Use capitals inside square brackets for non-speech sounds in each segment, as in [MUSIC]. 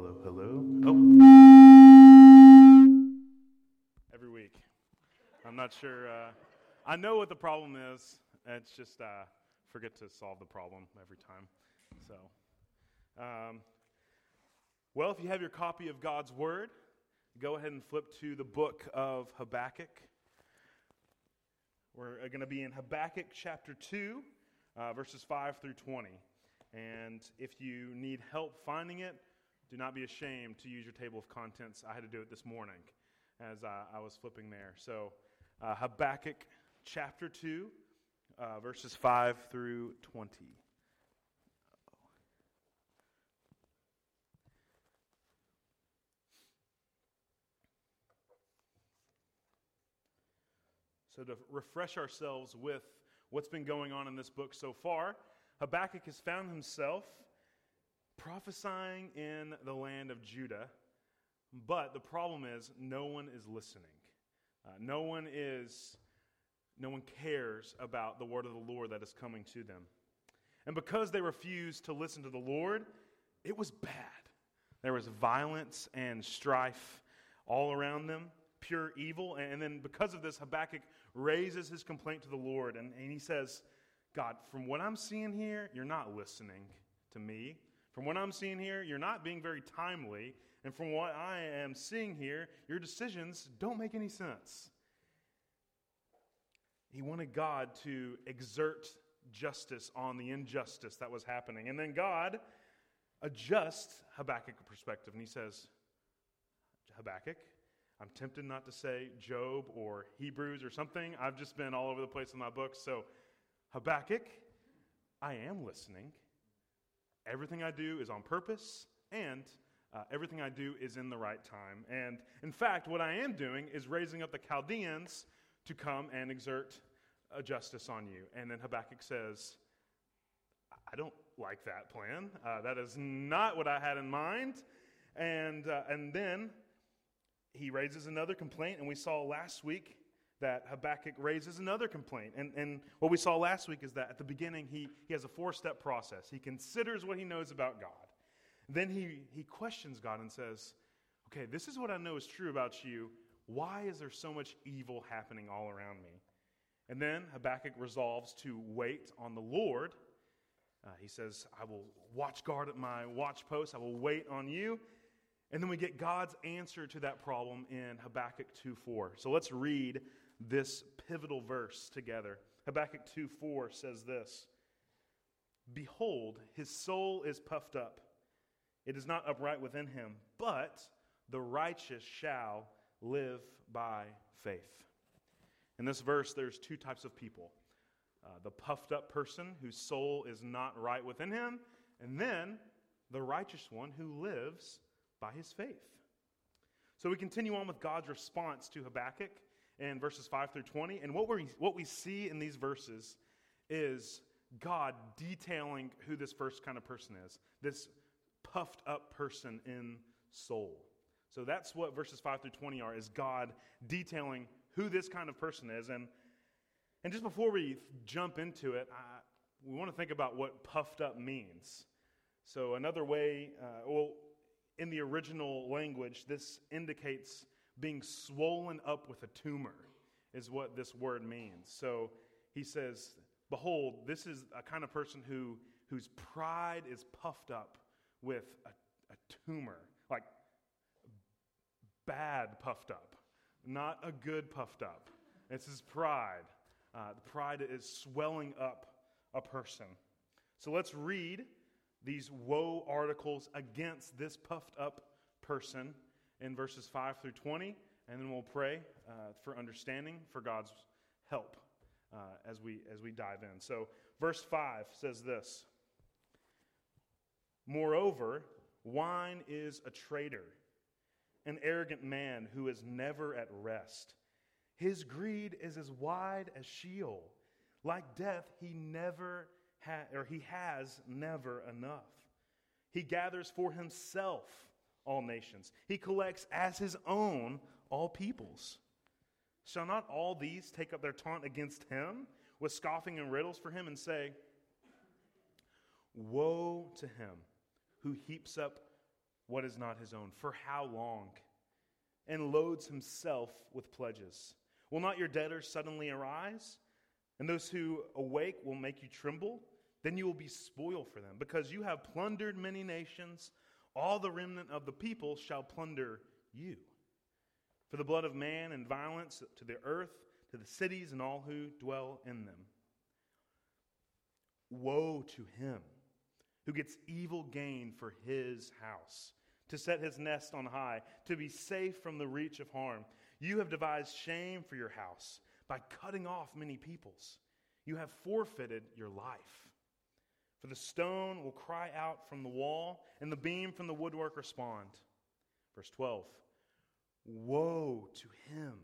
Hello, hello. Oh. Every week. I'm not sure. Uh, I know what the problem is. It's just uh, forget to solve the problem every time. So, um, well, if you have your copy of God's Word, go ahead and flip to the book of Habakkuk. We're going to be in Habakkuk chapter 2, uh, verses 5 through 20. And if you need help finding it, do not be ashamed to use your table of contents. I had to do it this morning as uh, I was flipping there. So, uh, Habakkuk chapter 2, uh, verses 5 through 20. So, to refresh ourselves with what's been going on in this book so far, Habakkuk has found himself prophesying in the land of Judah, but the problem is no one is listening. Uh, no one is, no one cares about the word of the Lord that is coming to them. And because they refused to listen to the Lord, it was bad. There was violence and strife all around them, pure evil. And then because of this, Habakkuk raises his complaint to the Lord and, and he says, God, from what I'm seeing here, you're not listening to me. From what I'm seeing here, you're not being very timely. And from what I am seeing here, your decisions don't make any sense. He wanted God to exert justice on the injustice that was happening. And then God adjusts Habakkuk's perspective. And he says, Habakkuk, I'm tempted not to say Job or Hebrews or something. I've just been all over the place in my books. So, Habakkuk, I am listening. Everything I do is on purpose, and uh, everything I do is in the right time. And in fact, what I am doing is raising up the Chaldeans to come and exert a justice on you. And then Habakkuk says, I don't like that plan. Uh, that is not what I had in mind. And, uh, and then he raises another complaint, and we saw last week that Habakkuk raises another complaint. And, and what we saw last week is that at the beginning, he, he has a four step process. He considers what he knows about God. Then he, he questions God and says, Okay, this is what I know is true about you. Why is there so much evil happening all around me? And then Habakkuk resolves to wait on the Lord. Uh, he says, I will watch guard at my watch post. I will wait on you. And then we get God's answer to that problem in Habakkuk 2 4. So let's read this pivotal verse together. Habakkuk 2 4 says this Behold, his soul is puffed up. It is not upright within him, but the righteous shall live by faith. In this verse, there's two types of people uh, the puffed up person whose soul is not right within him, and then the righteous one who lives by his faith. So we continue on with God's response to Habakkuk in verses 5 through 20. And what, we what we see in these verses is God detailing who this first kind of person is this puffed up person in soul. So that's what verses 5 through 20 are, is God detailing who this kind of person is. And, and just before we jump into it, I, we want to think about what puffed up means. So, another way, uh, well, in the original language, this indicates being swollen up with a tumor, is what this word means. So he says, Behold, this is a kind of person who, whose pride is puffed up with a, a tumor, like bad puffed up, not a good puffed up. It's his pride. Uh, the pride is swelling up a person. So let's read these woe articles against this puffed up person in verses 5 through 20, and then we'll pray uh, for understanding, for God's help uh, as, we, as we dive in. So, verse 5 says this Moreover, wine is a traitor, an arrogant man who is never at rest. His greed is as wide as Sheol. Like death, he never ha- or he has never enough. He gathers for himself all nations. He collects as his own all peoples. Shall not all these take up their taunt against him with scoffing and riddles for him and say, Woe to him who heaps up what is not his own? For how long? And loads himself with pledges. Will not your debtors suddenly arise? And those who awake will make you tremble? Then you will be spoil for them, because you have plundered many nations. All the remnant of the people shall plunder you. For the blood of man and violence to the earth, to the cities, and all who dwell in them. Woe to him who gets evil gain for his house, to set his nest on high, to be safe from the reach of harm. You have devised shame for your house by cutting off many peoples. You have forfeited your life. For the stone will cry out from the wall, and the beam from the woodwork respond. Verse 12 Woe to him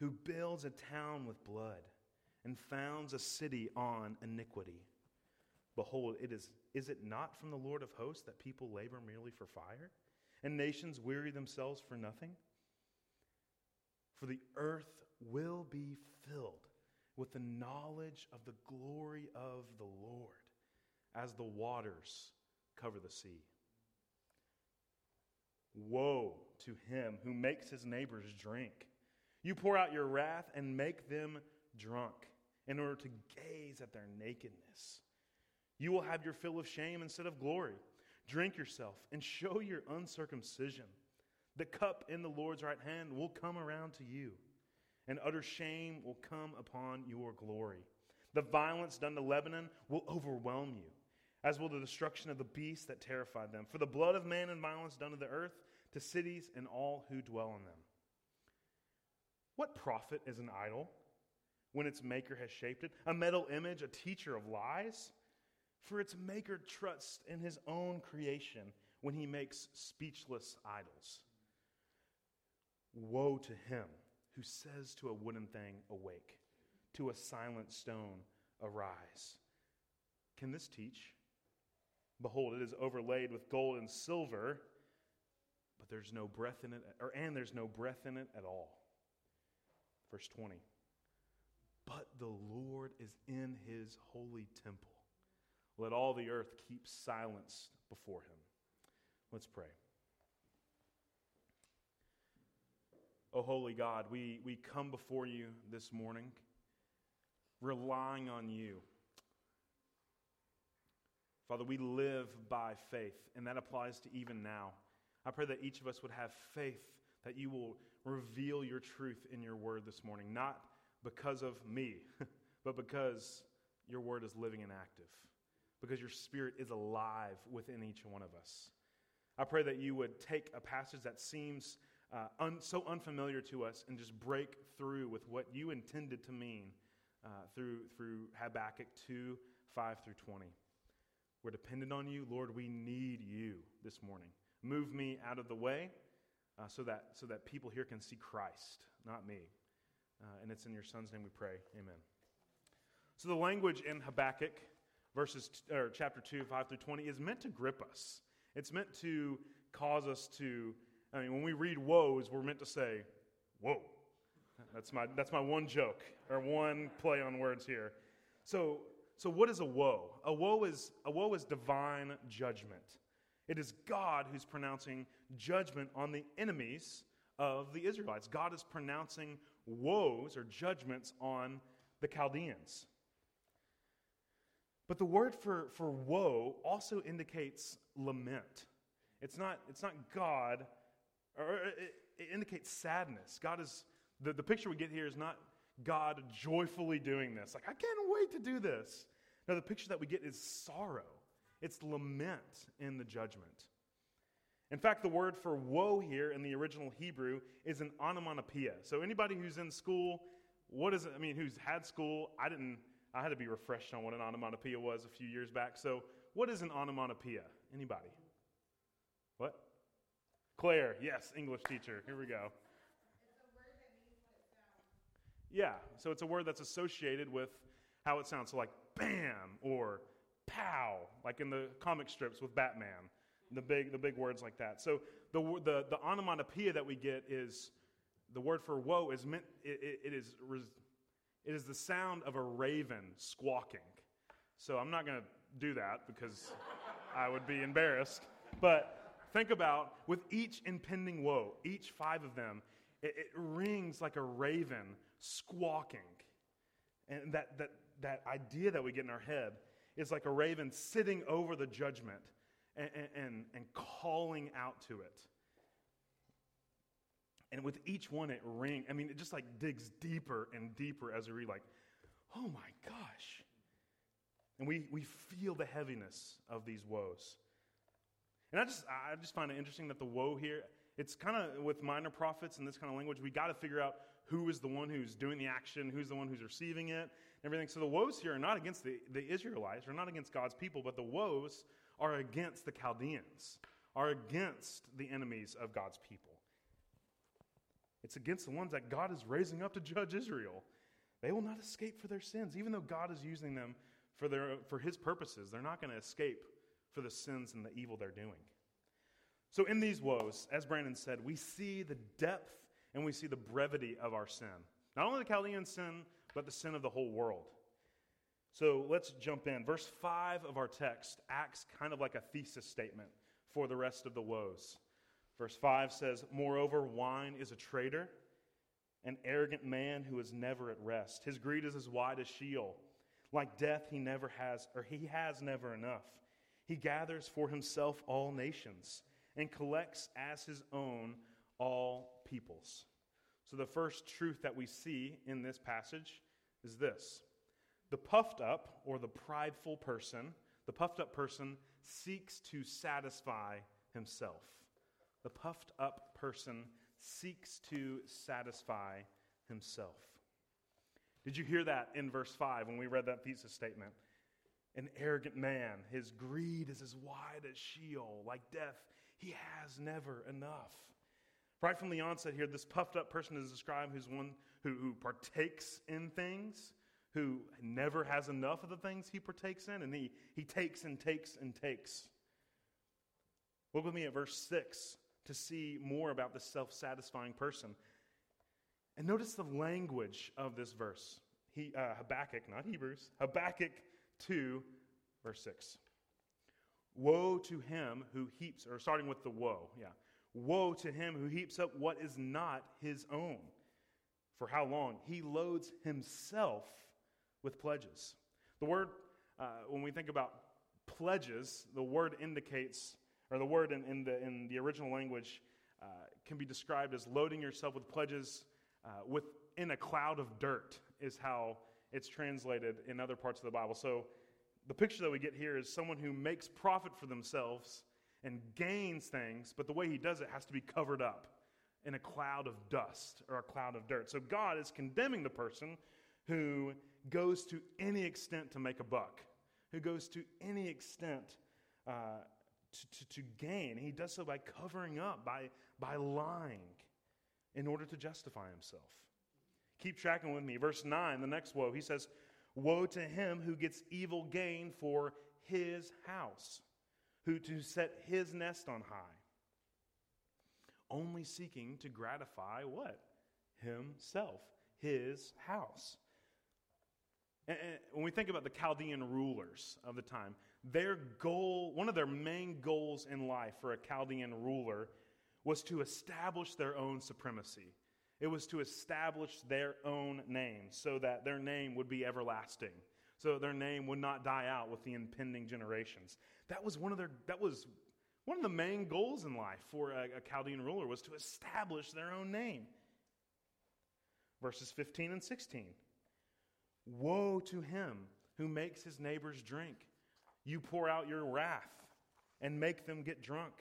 who builds a town with blood and founds a city on iniquity. Behold, it is, is it not from the Lord of hosts that people labor merely for fire, and nations weary themselves for nothing? For the earth will be filled with the knowledge of the glory of the Lord as the waters cover the sea. Woe to him who makes his neighbors drink. You pour out your wrath and make them drunk in order to gaze at their nakedness. You will have your fill of shame instead of glory. Drink yourself and show your uncircumcision. The cup in the Lord's right hand will come around to you, and utter shame will come upon your glory. The violence done to Lebanon will overwhelm you, as will the destruction of the beasts that terrified them. For the blood of man and violence done to the earth, to cities and all who dwell in them. What profit is an idol when its maker has shaped it? A metal image, a teacher of lies? For its maker trusts in his own creation when he makes speechless idols. Woe to him who says to a wooden thing, Awake, to a silent stone, Arise. Can this teach? Behold, it is overlaid with gold and silver, but there's no breath in it, or, and there's no breath in it at all. Verse 20. But the Lord is in his holy temple. Let all the earth keep silence before him. Let's pray. Oh, holy God, we, we come before you this morning relying on you. Father, we live by faith, and that applies to even now. I pray that each of us would have faith that you will reveal your truth in your word this morning, not because of me, [LAUGHS] but because your word is living and active because your spirit is alive within each one of us. I pray that you would take a passage that seems uh, un- so unfamiliar to us and just break through with what you intended to mean uh, through, through Habakkuk 2 5 through 20. We're dependent on you. Lord, we need you this morning. Move me out of the way uh, so, that, so that people here can see Christ, not me. Uh, and it's in your Son's name we pray. Amen. So the language in Habakkuk verses or chapter 2 5 through 20 is meant to grip us it's meant to cause us to i mean when we read woes we're meant to say whoa that's my that's my one joke or one play on words here so so what is a woe a woe is a woe is divine judgment it is god who's pronouncing judgment on the enemies of the israelites god is pronouncing woes or judgments on the chaldeans but the word for, for woe also indicates lament. It's not, it's not God, or it, it indicates sadness. God is, the, the picture we get here is not God joyfully doing this. Like, I can't wait to do this. Now, the picture that we get is sorrow, it's lament in the judgment. In fact, the word for woe here in the original Hebrew is an onomatopoeia. So, anybody who's in school, what is it? I mean, who's had school, I didn't I had to be refreshed on what an onomatopoeia was a few years back. So, what is an onomatopoeia? Anybody? What? Claire, yes, English teacher. Here we go. Yeah, so it's a word that's associated with how it sounds. So, like bam or pow, like in the comic strips with Batman, the big, the big words like that. So, the, the, the onomatopoeia that we get is the word for woe is meant, it, it, it is, it is the sound of a raven squawking. So I'm not going to do that because I would be embarrassed. But think about with each impending woe, each five of them, it, it rings like a raven squawking. And that, that, that idea that we get in our head is like a raven sitting over the judgment and, and, and calling out to it. And with each one, it rings. I mean, it just like digs deeper and deeper as we read, like, oh my gosh. And we, we feel the heaviness of these woes. And I just, I just find it interesting that the woe here, it's kind of with minor prophets and this kind of language, we got to figure out who is the one who's doing the action, who's the one who's receiving it, everything. So the woes here are not against the, the Israelites, are not against God's people, but the woes are against the Chaldeans, are against the enemies of God's people. It's against the ones that God is raising up to judge Israel. They will not escape for their sins, even though God is using them for, their, for his purposes. They're not going to escape for the sins and the evil they're doing. So, in these woes, as Brandon said, we see the depth and we see the brevity of our sin. Not only the Chaldean sin, but the sin of the whole world. So let's jump in. Verse 5 of our text acts kind of like a thesis statement for the rest of the woes. Verse 5 says, Moreover, wine is a traitor, an arrogant man who is never at rest. His greed is as wide as Sheol. Like death, he never has, or he has never enough. He gathers for himself all nations and collects as his own all peoples. So, the first truth that we see in this passage is this the puffed up or the prideful person, the puffed up person seeks to satisfy himself. The puffed up person seeks to satisfy himself. Did you hear that in verse 5 when we read that thesis statement? An arrogant man, his greed is as wide as Sheol, like death. He has never enough. Right from the onset here, this puffed up person is described who's one who, who partakes in things, who never has enough of the things he partakes in, and he, he takes and takes and takes. Look with me at verse 6 to see more about this self satisfying person. And notice the language of this verse. He, uh, Habakkuk, not Hebrews, Habakkuk 2, verse 6. Woe to him who heaps, or starting with the woe, yeah. Woe to him who heaps up what is not his own. For how long? He loads himself with pledges. The word, uh, when we think about pledges, the word indicates, or the word in, in the, in the original language uh, can be described as loading yourself with pledges uh, within a cloud of dirt, is how it's translated in other parts of the Bible. So the picture that we get here is someone who makes profit for themselves and gains things, but the way he does it has to be covered up in a cloud of dust or a cloud of dirt. So God is condemning the person who goes to any extent to make a buck, who goes to any extent uh, to, to, to gain. He does so by covering up, by, by lying in order to justify himself. Keep tracking with me. Verse 9, the next woe, he says, Woe to him who gets evil gain for his house, who to set his nest on high, only seeking to gratify what? Himself, his house. And when we think about the Chaldean rulers of the time, their goal, one of their main goals in life for a Chaldean ruler was to establish their own supremacy. It was to establish their own name so that their name would be everlasting, so their name would not die out with the impending generations. That was one of their that was one of the main goals in life for a, a Chaldean ruler was to establish their own name. Verses 15 and 16. Woe to him who makes his neighbors drink. You pour out your wrath and make them get drunk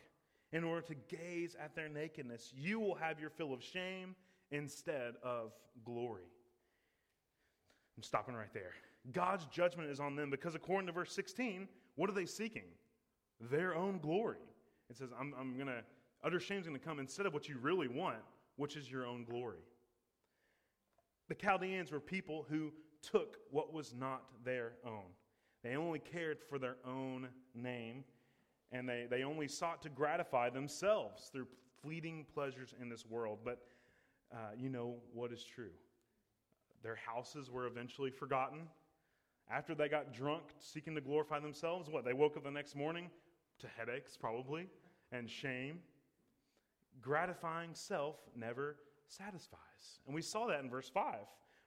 in order to gaze at their nakedness. You will have your fill of shame instead of glory. I'm stopping right there. God's judgment is on them because, according to verse 16, what are they seeking? Their own glory. It says, I'm, I'm going to, utter shame is going to come instead of what you really want, which is your own glory. The Chaldeans were people who took what was not their own. They only cared for their own name, and they, they only sought to gratify themselves through fleeting pleasures in this world. But uh, you know what is true. Their houses were eventually forgotten. After they got drunk, seeking to glorify themselves, what? They woke up the next morning to headaches, probably, and shame. Gratifying self never satisfies. And we saw that in verse 5.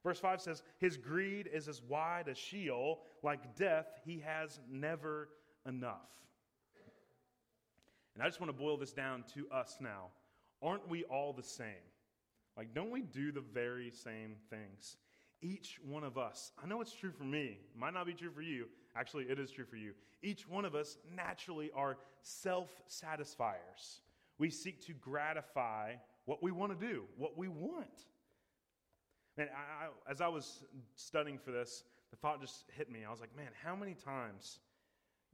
Verse 5 says, His greed is as wide as Sheol, like death, he has never enough. And I just want to boil this down to us now. Aren't we all the same? Like, don't we do the very same things? Each one of us, I know it's true for me, it might not be true for you. Actually, it is true for you. Each one of us naturally are self satisfiers. We seek to gratify what we want to do, what we want. And I, I, as I was studying for this, the thought just hit me. I was like, man, how many times,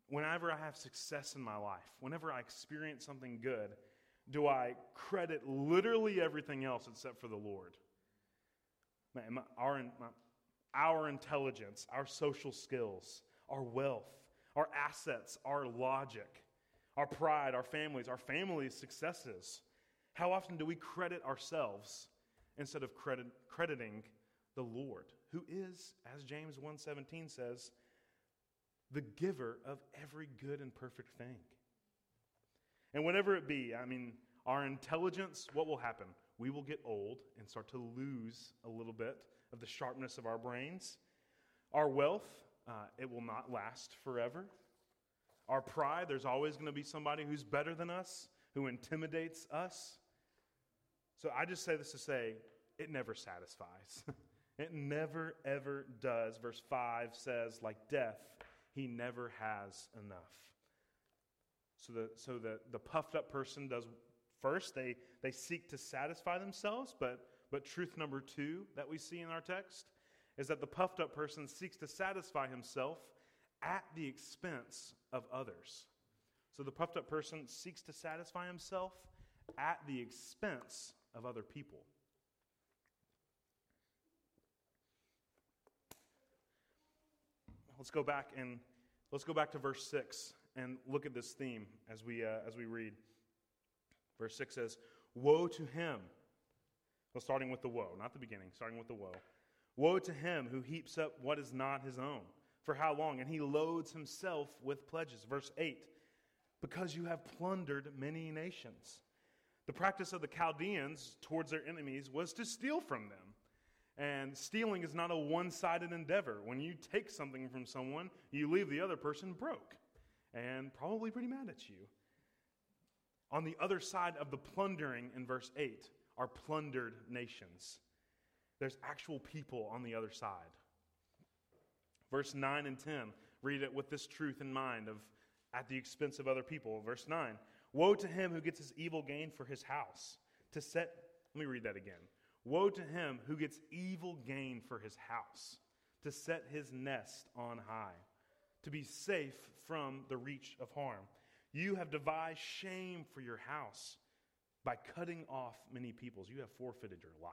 whenever I have success in my life, whenever I experience something good, do I credit literally everything else except for the Lord? My, our, my, our intelligence, our social skills, our wealth, our assets, our logic, our pride, our families, our family's successes. How often do we credit ourselves instead of credit, crediting the Lord, who is, as James 1:17 says, the giver of every good and perfect thing? And whatever it be, I mean, our intelligence, what will happen? We will get old and start to lose a little bit of the sharpness of our brains. Our wealth, uh, it will not last forever. Our pride, there's always going to be somebody who's better than us, who intimidates us. So I just say this to say it never satisfies. [LAUGHS] it never, ever does. Verse 5 says, like death, he never has enough. So the, so the, the puffed up person does first, they, they seek to satisfy themselves, but, but truth number two that we see in our text is that the puffed up person seeks to satisfy himself at the expense of others. So the puffed up person seeks to satisfy himself at the expense of other people. Let's go back and let's go back to verse 6 and look at this theme as we, uh, as we read. Verse 6 says, Woe to him. Well, starting with the woe, not the beginning, starting with the woe. Woe to him who heaps up what is not his own. For how long? And he loads himself with pledges. Verse 8 Because you have plundered many nations. The practice of the Chaldeans towards their enemies was to steal from them. And stealing is not a one sided endeavor. When you take something from someone, you leave the other person broke and probably pretty mad at you. On the other side of the plundering in verse 8 are plundered nations. There's actual people on the other side. Verse 9 and 10, read it with this truth in mind of at the expense of other people. Verse 9 Woe to him who gets his evil gain for his house, to set, let me read that again. Woe to him who gets evil gain for his house, to set his nest on high, to be safe from the reach of harm. You have devised shame for your house by cutting off many peoples. You have forfeited your life.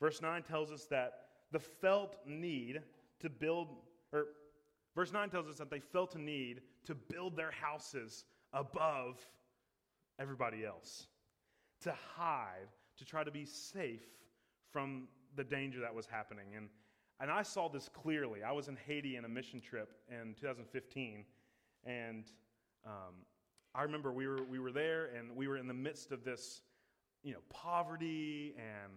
Verse 9 tells us that the felt need to build, or verse 9 tells us that they felt a need to build their houses above everybody else, to hide, to try to be safe from the danger that was happening. And, and I saw this clearly. I was in Haiti on a mission trip in 2015, and um, I remember we were, we were there and we were in the midst of this, you know, poverty and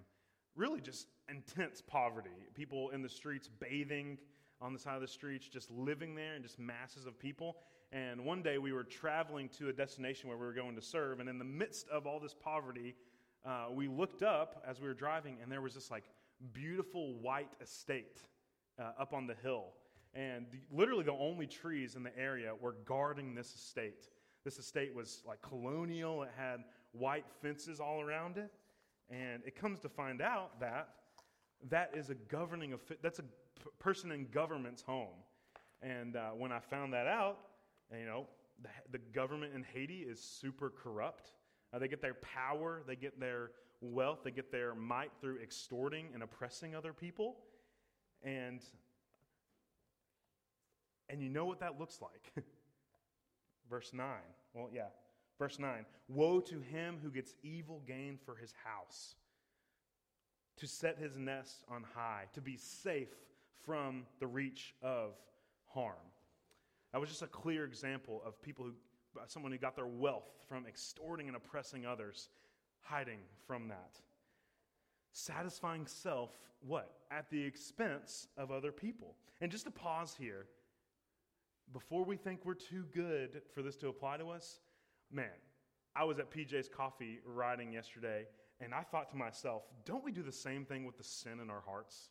really just intense poverty. People in the streets bathing on the side of the streets, just living there, and just masses of people. And one day we were traveling to a destination where we were going to serve, and in the midst of all this poverty, uh, we looked up as we were driving, and there was this like beautiful white estate uh, up on the hill. And the, literally the only trees in the area were guarding this estate. This estate was like colonial, it had white fences all around it. And it comes to find out that that is a governing, that's a person in government's home. And uh, when I found that out, you know, the, the government in Haiti is super corrupt. Uh, they get their power, they get their wealth, they get their might through extorting and oppressing other people. And and you know what that looks like. [LAUGHS] Verse 9. Well, yeah. Verse 9 Woe to him who gets evil gain for his house, to set his nest on high, to be safe from the reach of harm. That was just a clear example of people who someone who got their wealth from extorting and oppressing others, hiding from that. Satisfying self, what? At the expense of other people. And just to pause here, before we think we're too good for this to apply to us, man, I was at PJ's Coffee riding yesterday, and I thought to myself, don't we do the same thing with the sin in our hearts?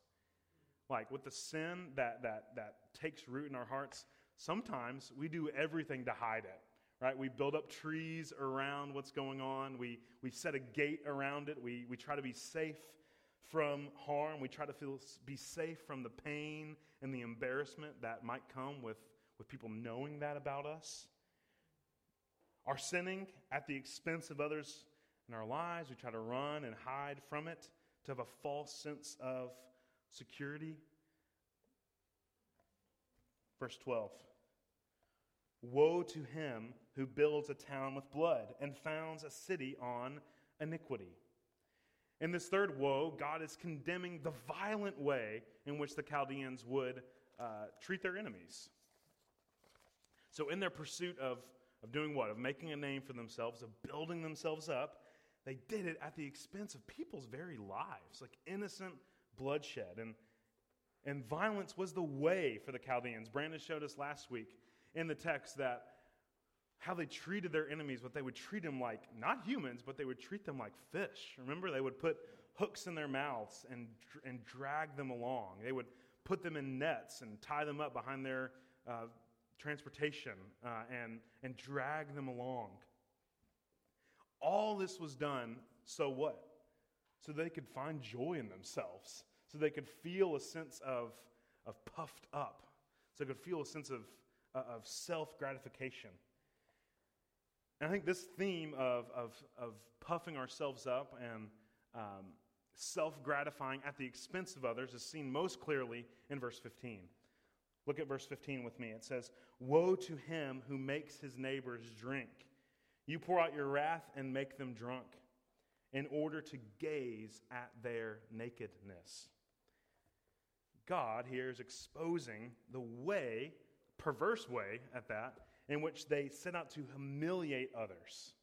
Like with the sin that, that, that takes root in our hearts, sometimes we do everything to hide it, right? We build up trees around what's going on, we, we set a gate around it, we, we try to be safe from harm, we try to feel, be safe from the pain and the embarrassment that might come with, with people knowing that about us. Our sinning at the expense of others in our lives, we try to run and hide from it to have a false sense of security. Verse 12 Woe to him who builds a town with blood and founds a city on iniquity. In this third woe, God is condemning the violent way in which the Chaldeans would uh, treat their enemies. So, in their pursuit of, of doing what? Of making a name for themselves, of building themselves up, they did it at the expense of people's very lives, like innocent bloodshed. And, and violence was the way for the Chaldeans. Brandon showed us last week in the text that how they treated their enemies, what they would treat them like, not humans, but they would treat them like fish. Remember, they would put hooks in their mouths and, and drag them along. They would put them in nets and tie them up behind their uh, transportation uh, and, and drag them along. All this was done so what? So they could find joy in themselves, so they could feel a sense of, of puffed up, so they could feel a sense of, uh, of self gratification. And I think this theme of, of, of puffing ourselves up and um, self gratifying at the expense of others is seen most clearly in verse 15. Look at verse 15 with me. It says, Woe to him who makes his neighbors drink. You pour out your wrath and make them drunk in order to gaze at their nakedness. God here is exposing the way, perverse way at that, in which they set out to humiliate others.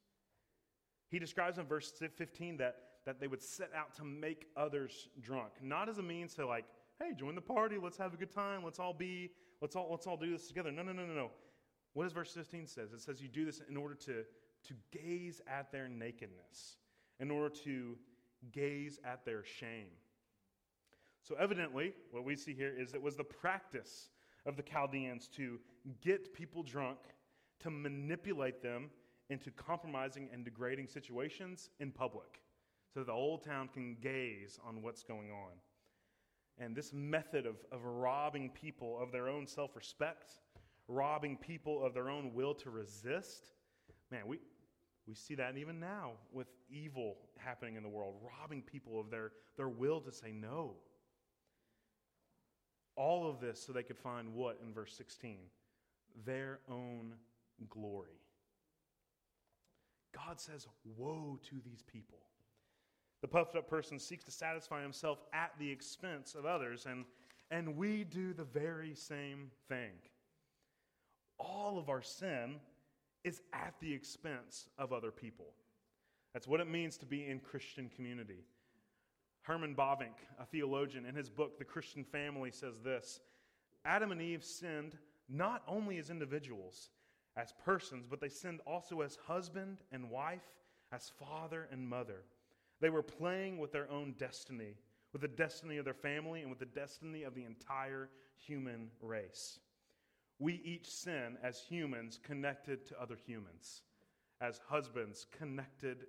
He describes in verse 15 that, that they would set out to make others drunk, not as a means to, like, hey, join the party, let's have a good time, let's all be, let's all, let's all do this together. No, no, no, no, no. What does verse 15 says? It says you do this in order to, to gaze at their nakedness, in order to gaze at their shame. So, evidently, what we see here is it was the practice of the Chaldeans to get people drunk, to manipulate them into compromising and degrading situations in public so the whole town can gaze on what's going on. And this method of, of robbing people of their own self respect, robbing people of their own will to resist, man, we, we see that even now with evil happening in the world, robbing people of their, their will to say no. All of this so they could find what in verse 16? Their own glory. God says, Woe to these people. The puffed up person seeks to satisfy himself at the expense of others, and, and we do the very same thing. All of our sin is at the expense of other people. That's what it means to be in Christian community. Herman Bavinck, a theologian, in his book, The Christian Family, says this Adam and Eve sinned not only as individuals, as persons, but they sinned also as husband and wife, as father and mother. They were playing with their own destiny, with the destiny of their family, and with the destiny of the entire human race. We each sin as humans connected to other humans, as husbands connected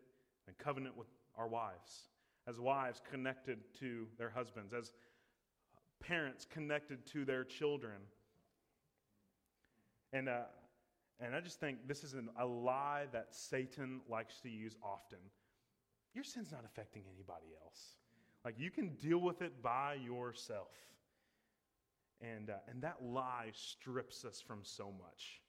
and covenant with our wives, as wives connected to their husbands, as parents connected to their children. And, uh, and I just think this is an, a lie that Satan likes to use often your sin's not affecting anybody else. Like you can deal with it by yourself. And, uh, and that lie strips us from so much.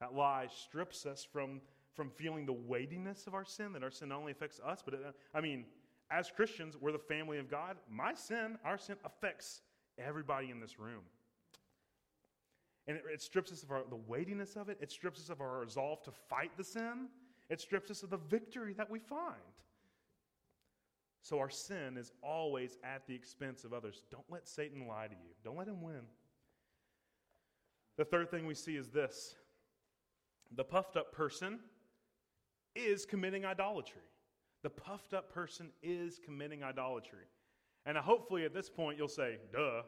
That lie strips us from, from feeling the weightiness of our sin, that our sin not only affects us, but it, I mean, as Christians, we're the family of God. My sin, our sin, affects everybody in this room. And it, it strips us of our, the weightiness of it. It strips us of our resolve to fight the sin. It strips us of the victory that we find. So our sin is always at the expense of others. Don't let Satan lie to you, don't let him win. The third thing we see is this the puffed up person is committing idolatry. The puffed up person is committing idolatry. And hopefully at this point you'll say, duh,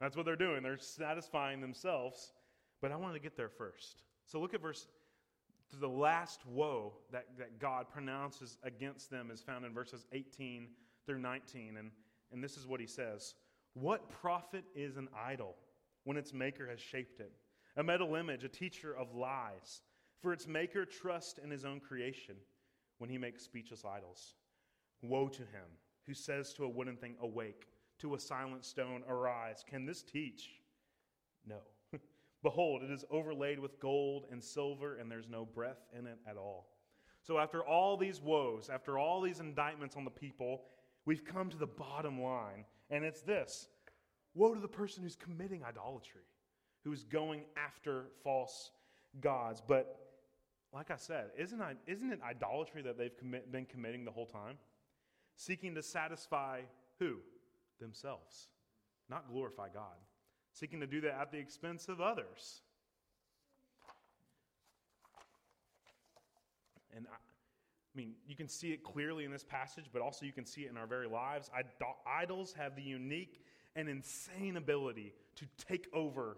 that's what they're doing. They're satisfying themselves. But I want to get there first. So look at verse, the last woe that, that God pronounces against them is found in verses 18 through 19. And, and this is what he says What profit is an idol when its maker has shaped it? A metal image, a teacher of lies. For its maker trusts in his own creation when he makes speechless idols. Woe to him who says to a wooden thing, Awake, to a silent stone, Arise. Can this teach? No. Behold, it is overlaid with gold and silver, and there's no breath in it at all. So, after all these woes, after all these indictments on the people, we've come to the bottom line, and it's this Woe to the person who's committing idolatry, who's going after false gods. But, like I said, isn't, isn't it idolatry that they've commit, been committing the whole time? Seeking to satisfy who? Themselves, not glorify God seeking to do that at the expense of others. And I, I mean, you can see it clearly in this passage, but also you can see it in our very lives. Idols have the unique and insane ability to take over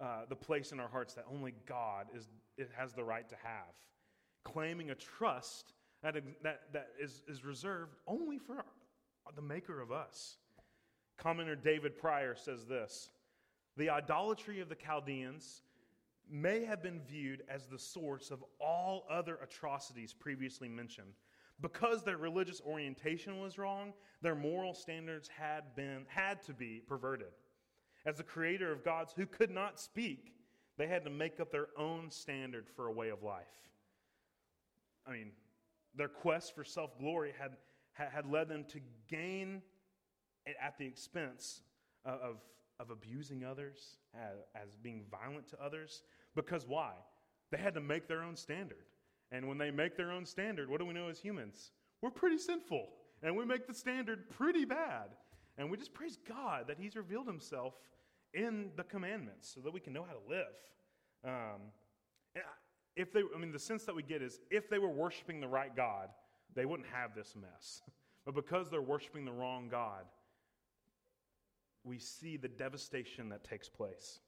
uh, the place in our hearts that only God is, it has the right to have, claiming a trust that, that, that is, is reserved only for the maker of us. Commenter David Prior says this the idolatry of the Chaldeans may have been viewed as the source of all other atrocities previously mentioned. Because their religious orientation was wrong, their moral standards had, been, had to be perverted. As the creator of gods who could not speak, they had to make up their own standard for a way of life. I mean, their quest for self glory had, had led them to gain at the expense uh, of of abusing others, as, as being violent to others. Because why? They had to make their own standard. And when they make their own standard, what do we know as humans? We're pretty sinful. And we make the standard pretty bad. And we just praise God that He's revealed Himself in the commandments so that we can know how to live. Um, if they, I mean, the sense that we get is if they were worshiping the right God, they wouldn't have this mess. [LAUGHS] But because they're worshiping the wrong God, we see the devastation that takes place.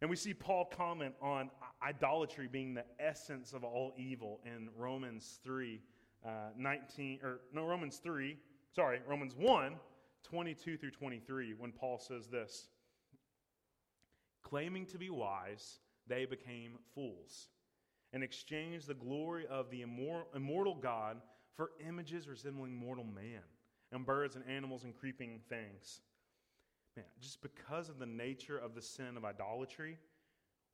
And we see Paul comment on idolatry being the essence of all evil in Romans 3, uh, 19, or no, Romans 3, sorry, Romans 1, 22 through 23, when Paul says this Claiming to be wise, they became fools and exchanged the glory of the immortal God for images resembling mortal man and birds and animals and creeping things. Man, just because of the nature of the sin of idolatry,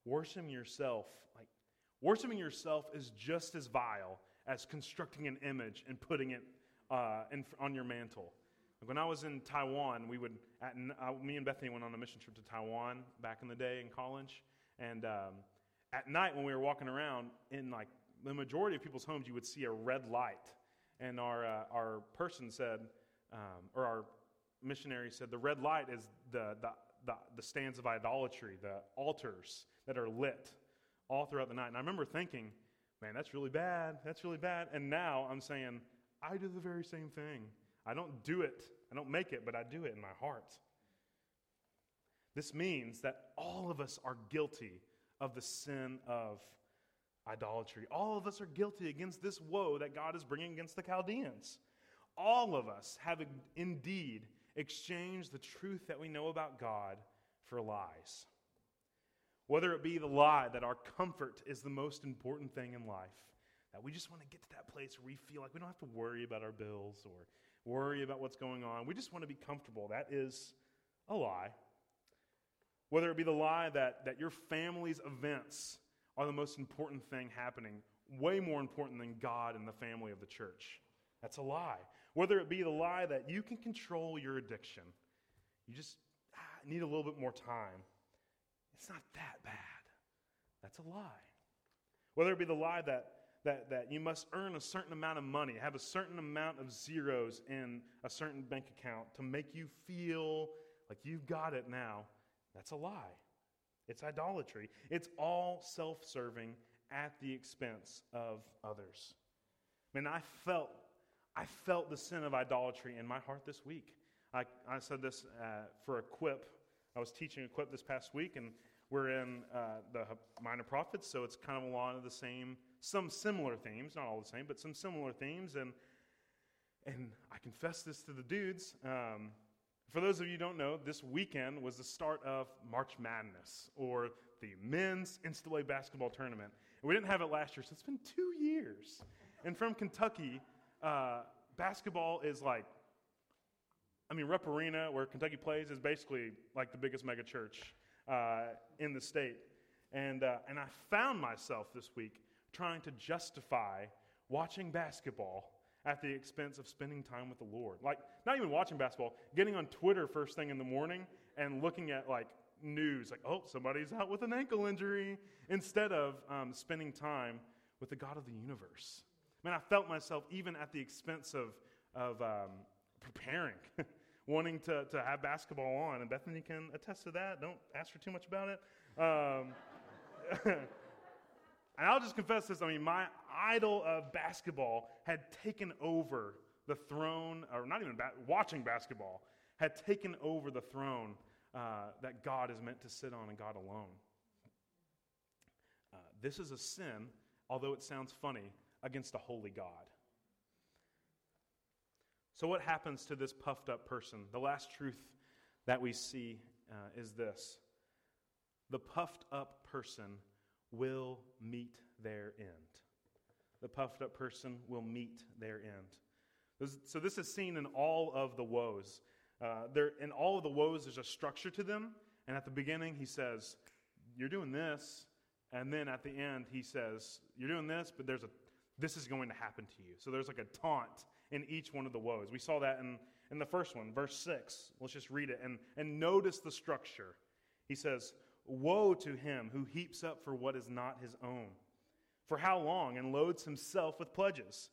worshiping yourself, like worshiping yourself is just as vile as constructing an image and putting it uh, in, on your mantle. Like when I was in Taiwan, we would, at, uh, me and Bethany went on a mission trip to Taiwan back in the day in college. And um, at night when we were walking around, in like the majority of people's homes, you would see a red light. And our, uh, our person said, um, or our missionary said the red light is the, the, the, the stands of idolatry, the altars that are lit all throughout the night. And I remember thinking, man, that's really bad. That's really bad. And now I'm saying, I do the very same thing. I don't do it, I don't make it, but I do it in my heart. This means that all of us are guilty of the sin of idolatry. All of us are guilty against this woe that God is bringing against the Chaldeans. All of us have indeed exchanged the truth that we know about God for lies. Whether it be the lie that our comfort is the most important thing in life, that we just want to get to that place where we feel like we don't have to worry about our bills or worry about what's going on. We just want to be comfortable. That is a lie. Whether it be the lie that, that your family's events are the most important thing happening, way more important than God and the family of the church. That's a lie. Whether it be the lie that you can control your addiction, you just ah, need a little bit more time. it's not that bad. That's a lie. Whether it be the lie that, that, that you must earn a certain amount of money, have a certain amount of zeros in a certain bank account to make you feel like you've got it now, that's a lie. It's idolatry. It's all self serving at the expense of others. Man, I felt, I felt the sin of idolatry in my heart this week. I, I said this uh, for Equip. I was teaching Equip this past week, and we're in uh, the Minor Prophets, so it's kind of a lot of the same, some similar themes, not all the same, but some similar themes. And, and I confess this to the dudes. Um, for those of you who don't know, this weekend was the start of March Madness, or the men's NCAA basketball tournament. And we didn't have it last year, so it's been two years. And from Kentucky, uh, basketball is like, I mean, Rupp Arena, where Kentucky plays, is basically like the biggest mega church uh, in the state. And, uh, and I found myself this week trying to justify watching basketball at the expense of spending time with the Lord. Like, not even watching basketball, getting on Twitter first thing in the morning and looking at like news, like, oh, somebody's out with an ankle injury, instead of um, spending time with the God of the universe. Man, I felt myself even at the expense of, of um, preparing, [LAUGHS] wanting to, to have basketball on. And Bethany can attest to that. Don't ask her too much about it. Um, [LAUGHS] and I'll just confess this I mean, my idol of basketball had taken over the throne, or not even ba- watching basketball, had taken over the throne uh, that God is meant to sit on and God alone. Uh, this is a sin, although it sounds funny, against a holy God. So, what happens to this puffed up person? The last truth that we see uh, is this the puffed up person will meet their end. The puffed up person will meet their end. So, this is seen in all of the woes. Uh, there, in all of the woes, there's a structure to them. And at the beginning, he says, You're doing this. And then at the end, he says, You're doing this, but there's a, this is going to happen to you. So there's like a taunt in each one of the woes. We saw that in, in the first one, verse 6. Let's just read it and, and notice the structure. He says, Woe to him who heaps up for what is not his own. For how long? And loads himself with pledges.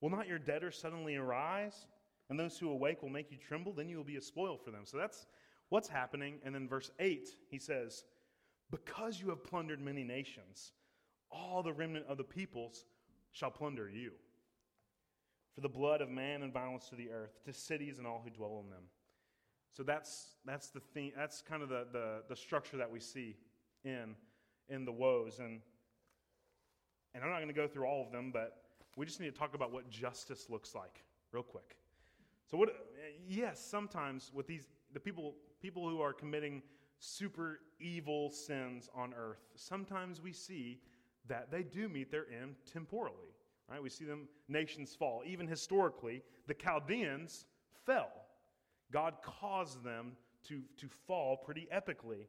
Will not your debtors suddenly arise? And those who awake will make you tremble? Then you will be a spoil for them. So that's what's happening. And then verse 8, he says, Because you have plundered many nations, all the remnant of the peoples shall plunder you. For the blood of man and violence to the earth, to cities and all who dwell in them. So that's, that's the theme, that's kind of the, the, the structure that we see in, in the woes. And, and I'm not going to go through all of them, but we just need to talk about what justice looks like real quick. So what yes, sometimes with these the people people who are committing super evil sins on earth, sometimes we see that they do meet their end temporally. Right? We see them nations fall. Even historically, the Chaldeans fell God caused them to, to fall pretty epically.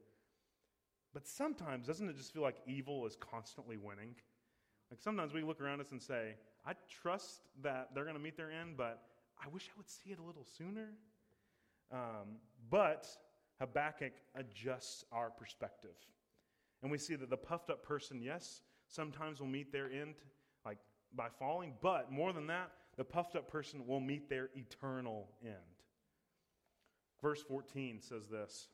But sometimes, doesn't it just feel like evil is constantly winning? Like sometimes we look around us and say, I trust that they're going to meet their end, but I wish I would see it a little sooner. Um, but Habakkuk adjusts our perspective. And we see that the puffed up person, yes, sometimes will meet their end like by falling, but more than that, the puffed up person will meet their eternal end. Verse 14 says this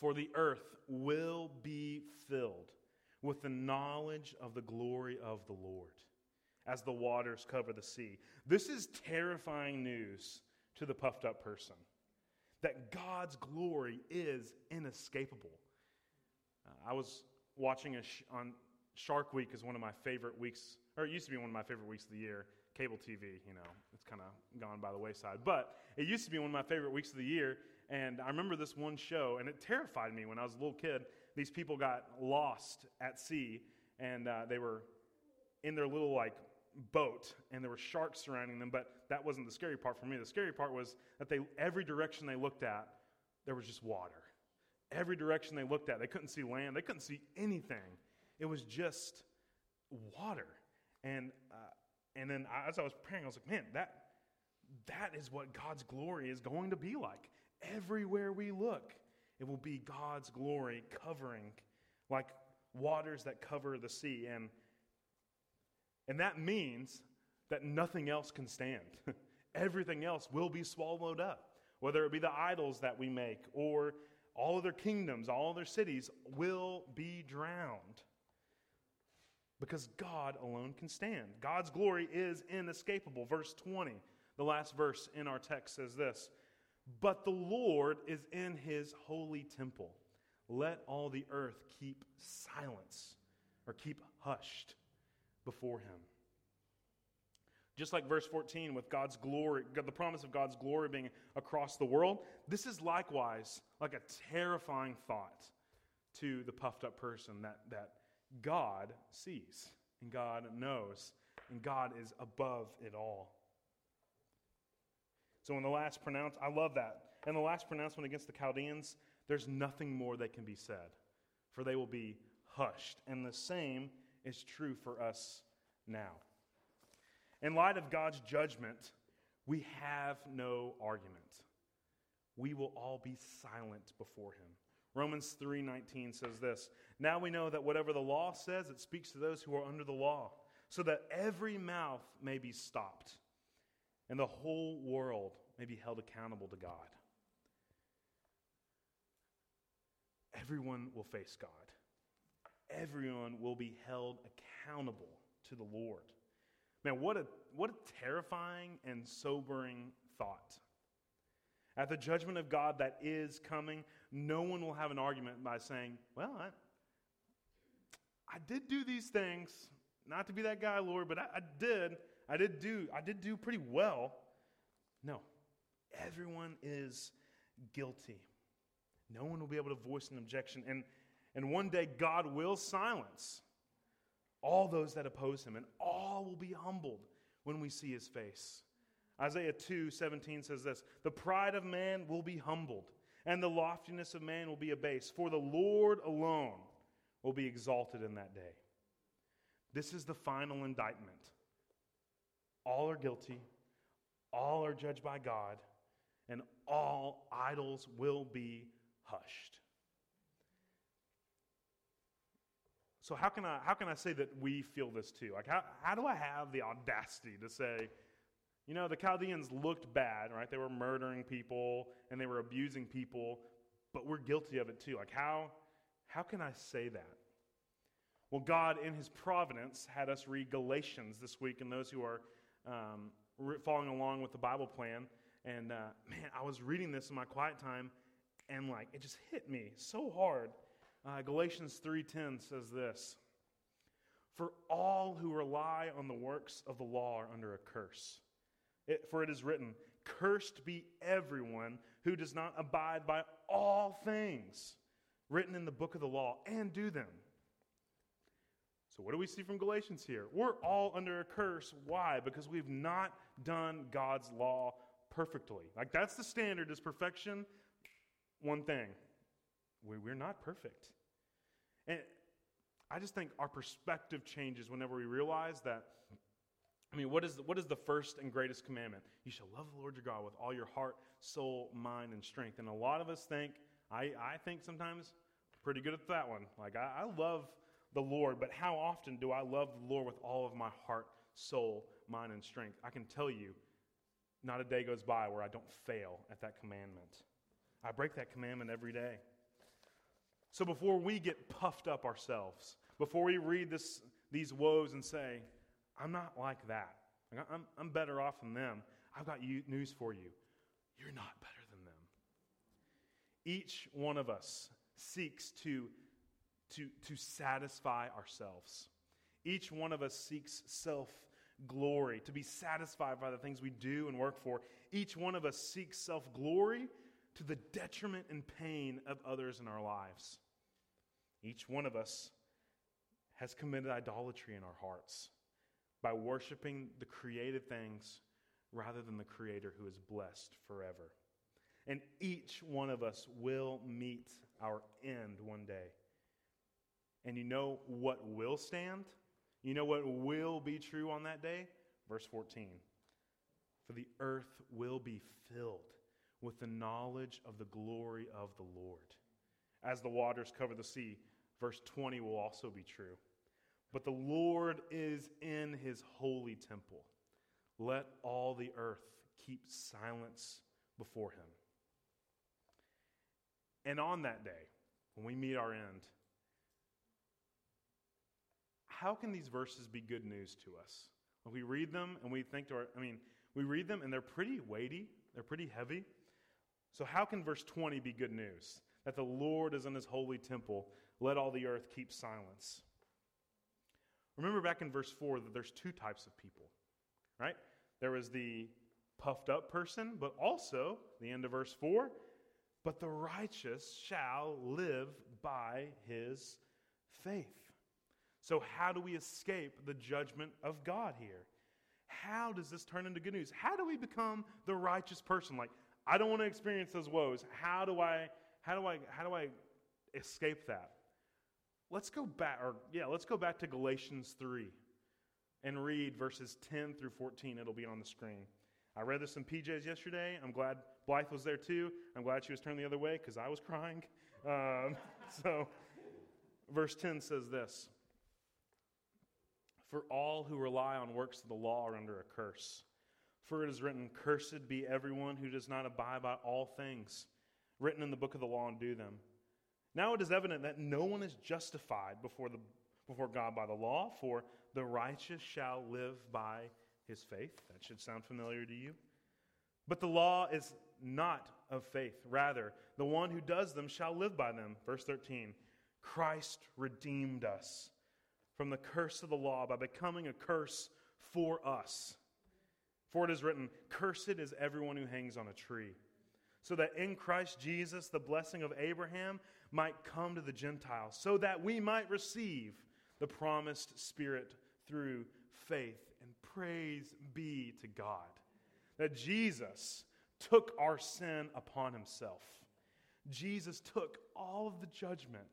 For the earth will be filled with the knowledge of the glory of the Lord as the waters cover the sea. This is terrifying news to the puffed up person that God's glory is inescapable. Uh, I was watching sh- on Shark Week is one of my favorite weeks, or it used to be one of my favorite weeks of the year cable TV, you know, it's kind of gone by the wayside. But it used to be one of my favorite weeks of the year. And I remember this one show, and it terrified me when I was a little kid. These people got lost at sea, and uh, they were in their little, like, boat, and there were sharks surrounding them. But that wasn't the scary part for me. The scary part was that they, every direction they looked at, there was just water. Every direction they looked at, they couldn't see land, they couldn't see anything. It was just water. And uh, and then as I was praying, I was like, man, that, that is what God's glory is going to be like. Everywhere we look, It will be God's glory covering, like waters that cover the sea. And, and that means that nothing else can stand. [LAUGHS] Everything else will be swallowed up, whether it be the idols that we make or all other kingdoms, all other cities will be drowned because God alone can stand. God's glory is inescapable. Verse 20, the last verse in our text says this But the Lord is in his holy temple. Let all the earth keep silence or keep hushed before him. Just like verse 14 with God's glory, the promise of God's glory being across the world, this is likewise like a terrifying thought to the puffed up person that, that God sees and God knows and God is above it all. So in the last pronounce, I love that. In the last pronouncement against the Chaldeans, there's nothing more that can be said, for they will be hushed. And the same is true for us now. In light of God's judgment, we have no argument. We will all be silent before him. Romans 3:19 says this, "Now we know that whatever the law says, it speaks to those who are under the law, so that every mouth may be stopped and the whole world may be held accountable to God." Everyone will face God. Everyone will be held accountable to the Lord. Man, what a, what a terrifying and sobering thought. At the judgment of God that is coming, no one will have an argument by saying, Well, I, I did do these things, not to be that guy, Lord, but I, I did. I did do, I did do pretty well. No. Everyone is guilty. No one will be able to voice an objection. And, and one day, God will silence all those that oppose him, and all will be humbled when we see his face. Isaiah 2 17 says this The pride of man will be humbled, and the loftiness of man will be abased, for the Lord alone will be exalted in that day. This is the final indictment. All are guilty, all are judged by God, and all idols will be hushed. So, how can, I, how can I say that we feel this too? Like, how, how do I have the audacity to say, you know, the Chaldeans looked bad, right? They were murdering people and they were abusing people, but we're guilty of it too. Like, how, how can I say that? Well, God, in His providence, had us read Galatians this week, and those who are um, following along with the Bible plan. And uh, [LAUGHS] man, I was reading this in my quiet time, and like it just hit me so hard. Uh, Galatians 3:10 says this: "For all who rely on the works of the law are under a curse. It, for it is written, Cursed be everyone who does not abide by all things written in the book of the law and do them. So, what do we see from Galatians here? We're all under a curse. Why? Because we've not done God's law perfectly. Like, that's the standard is perfection. One thing we're not perfect. And I just think our perspective changes whenever we realize that I mean, what is, the, what is the first and greatest commandment? You shall love the Lord your God with all your heart, soul, mind, and strength. And a lot of us think, I, I think sometimes, pretty good at that one. Like, I, I love the Lord, but how often do I love the Lord with all of my heart, soul, mind, and strength? I can tell you, not a day goes by where I don't fail at that commandment. I break that commandment every day. So before we get puffed up ourselves, before we read this, these woes and say, I'm not like that. I'm, I'm better off than them. I've got news for you. You're not better. Each one of us seeks to, to, to satisfy ourselves. Each one of us seeks self glory, to be satisfied by the things we do and work for. Each one of us seeks self glory to the detriment and pain of others in our lives. Each one of us has committed idolatry in our hearts by worshiping the created things rather than the Creator who is blessed forever. And each one of us will meet our end one day. And you know what will stand? You know what will be true on that day? Verse 14 For the earth will be filled with the knowledge of the glory of the Lord as the waters cover the sea. Verse 20 will also be true. But the Lord is in his holy temple. Let all the earth keep silence before him. And on that day, when we meet our end, how can these verses be good news to us? When we read them and we think to our, I mean, we read them and they're pretty weighty, they're pretty heavy. So, how can verse 20 be good news? That the Lord is in his holy temple, let all the earth keep silence. Remember back in verse 4 that there's two types of people, right? There was the puffed up person, but also, the end of verse 4, but the righteous shall live by his faith. So, how do we escape the judgment of God here? How does this turn into good news? How do we become the righteous person? Like, I don't want to experience those woes. How do I how do I how do I escape that? Let's go back or yeah, let's go back to Galatians 3 and read verses 10 through 14. It'll be on the screen. I read this in PJs yesterday. I'm glad Blythe was there too. I'm glad she was turned the other way because I was crying. [LAUGHS] Um, so, verse 10 says this For all who rely on works of the law are under a curse. For it is written, Cursed be everyone who does not abide by all things written in the book of the law and do them. Now it is evident that no one is justified before, the, before God by the law, for the righteous shall live by his faith. That should sound familiar to you. But the law is not of faith. Rather, the one who does them shall live by them. Verse 13 Christ redeemed us from the curse of the law by becoming a curse for us. For it is written, Cursed is everyone who hangs on a tree, so that in Christ Jesus the blessing of Abraham might come to the Gentiles, so that we might receive the promised Spirit through faith. And praise be to God that Jesus took our sin upon himself. Jesus took all of the judgment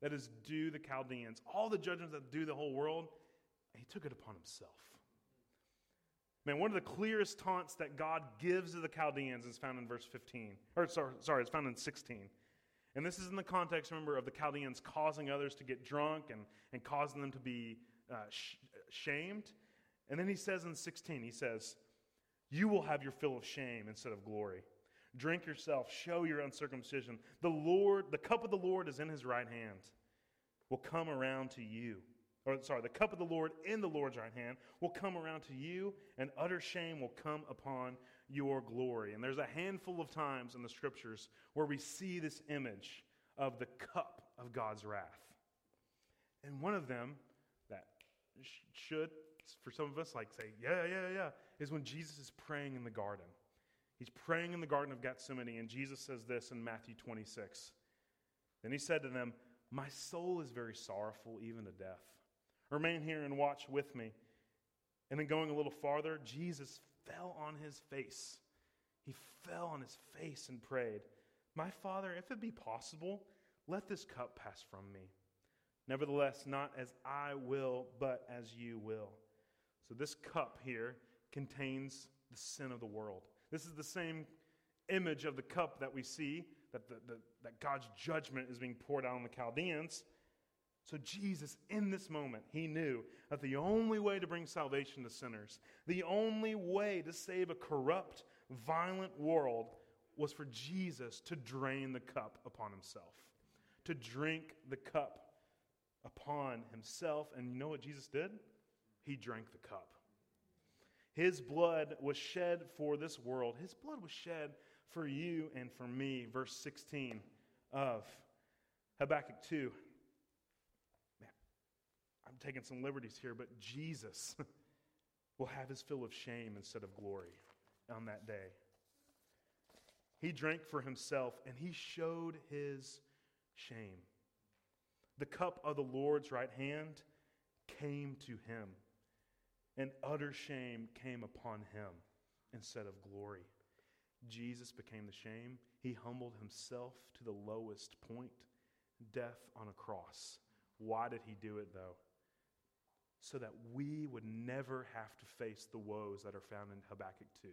that is due the Chaldeans, all the judgments that do the whole world, he took it upon himself. Man, one of the clearest taunts that God gives to the Chaldeans is found in verse 15. Or, sorry, sorry, it's found in 16. And this is in the context, remember, of the Chaldeans causing others to get drunk and, and causing them to be uh, sh- shamed. And then he says in 16, he says, You will have your fill of shame instead of glory. Drink yourself, show your uncircumcision. The Lord, the cup of the Lord is in his right hand, will come around to you or sorry, the cup of the Lord in the Lord's right hand will come around to you, and utter shame will come upon your glory. And there's a handful of times in the scriptures where we see this image of the cup of God's wrath. And one of them that should, for some of us, like say, yeah, yeah, yeah, is when Jesus is praying in the garden. He's praying in the Garden of Gethsemane, and Jesus says this in Matthew 26. Then he said to them, My soul is very sorrowful, even to death. Remain here and watch with me. And then going a little farther, Jesus fell on his face. He fell on his face and prayed, My Father, if it be possible, let this cup pass from me. Nevertheless, not as I will, but as you will. So, this cup here contains the sin of the world. This is the same image of the cup that we see, that, the, the, that God's judgment is being poured out on the Chaldeans. So, Jesus, in this moment, he knew that the only way to bring salvation to sinners, the only way to save a corrupt, violent world, was for Jesus to drain the cup upon himself, to drink the cup upon himself. And you know what Jesus did? He drank the cup. His blood was shed for this world, His blood was shed for you and for me. Verse 16 of Habakkuk 2. Man, I'm taking some liberties here, but Jesus [LAUGHS] will have his fill of shame instead of glory on that day. He drank for himself and he showed his shame. The cup of the Lord's right hand came to him, and utter shame came upon him instead of glory. Jesus became the shame. He humbled himself to the lowest point death on a cross. Why did he do it, though? so that we would never have to face the woes that are found in Habakkuk 2.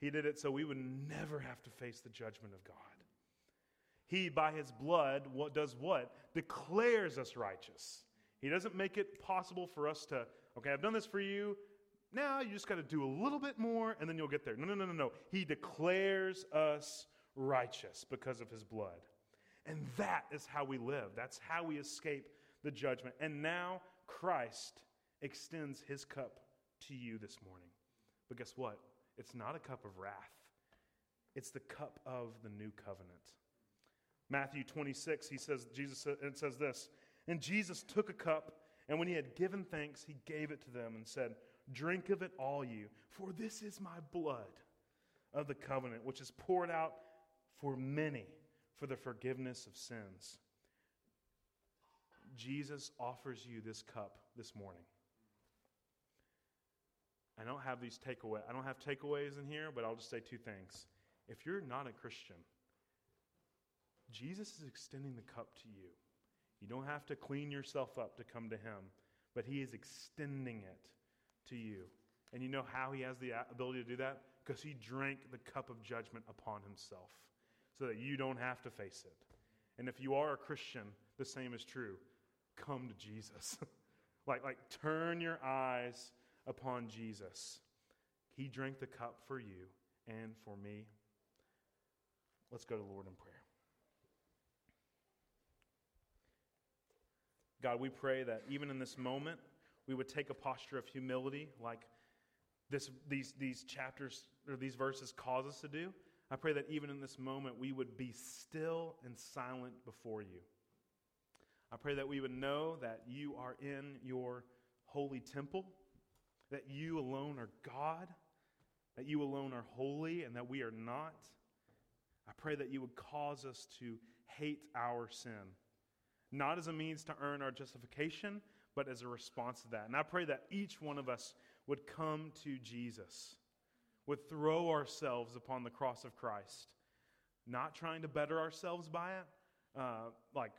He did it so we would never have to face the judgment of God. He, by his blood, what does what? Declares us righteous. He doesn't make it possible for us to, okay, I've done this for you. Now you just got to do a little bit more and then you'll get there. No, no, no, no, no. He declares us righteous because of his blood. And that is how we live. That's how we escape the judgment. And now Christ extends his cup to you this morning. But guess what? It's not a cup of wrath, it's the cup of the new covenant. Matthew 26, he says, Jesus it says this, and Jesus took a cup, and when he had given thanks, he gave it to them and said, Drink of it, all you, for this is my blood of the covenant, which is poured out for many for the forgiveness of sins. Jesus offers you this cup this morning. I don't have these takeaway. I don't have takeaways in here, but I'll just say two things. If you're not a Christian, Jesus is extending the cup to you. You don't have to clean yourself up to come to him, but he is extending it to you. And you know how he has the ability to do that? Because he drank the cup of judgment upon himself so that you don't have to face it. And if you are a Christian, the same is true. Come to Jesus. [LAUGHS] like, like turn your eyes upon Jesus. He drank the cup for you and for me. Let's go to the Lord in prayer. God, we pray that even in this moment, we would take a posture of humility like this, these, these chapters or these verses cause us to do. I pray that even in this moment, we would be still and silent before you. I pray that we would know that you are in your holy temple, that you alone are God, that you alone are holy, and that we are not. I pray that you would cause us to hate our sin, not as a means to earn our justification, but as a response to that. And I pray that each one of us would come to Jesus would throw ourselves upon the cross of Christ, not trying to better ourselves by it, uh, like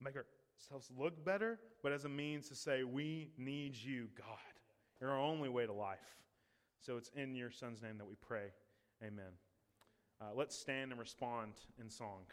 make ourselves look better, but as a means to say, we need you, God. You're our only way to life. So it's in your Son's name that we pray. Amen. Uh, let's stand and respond in song.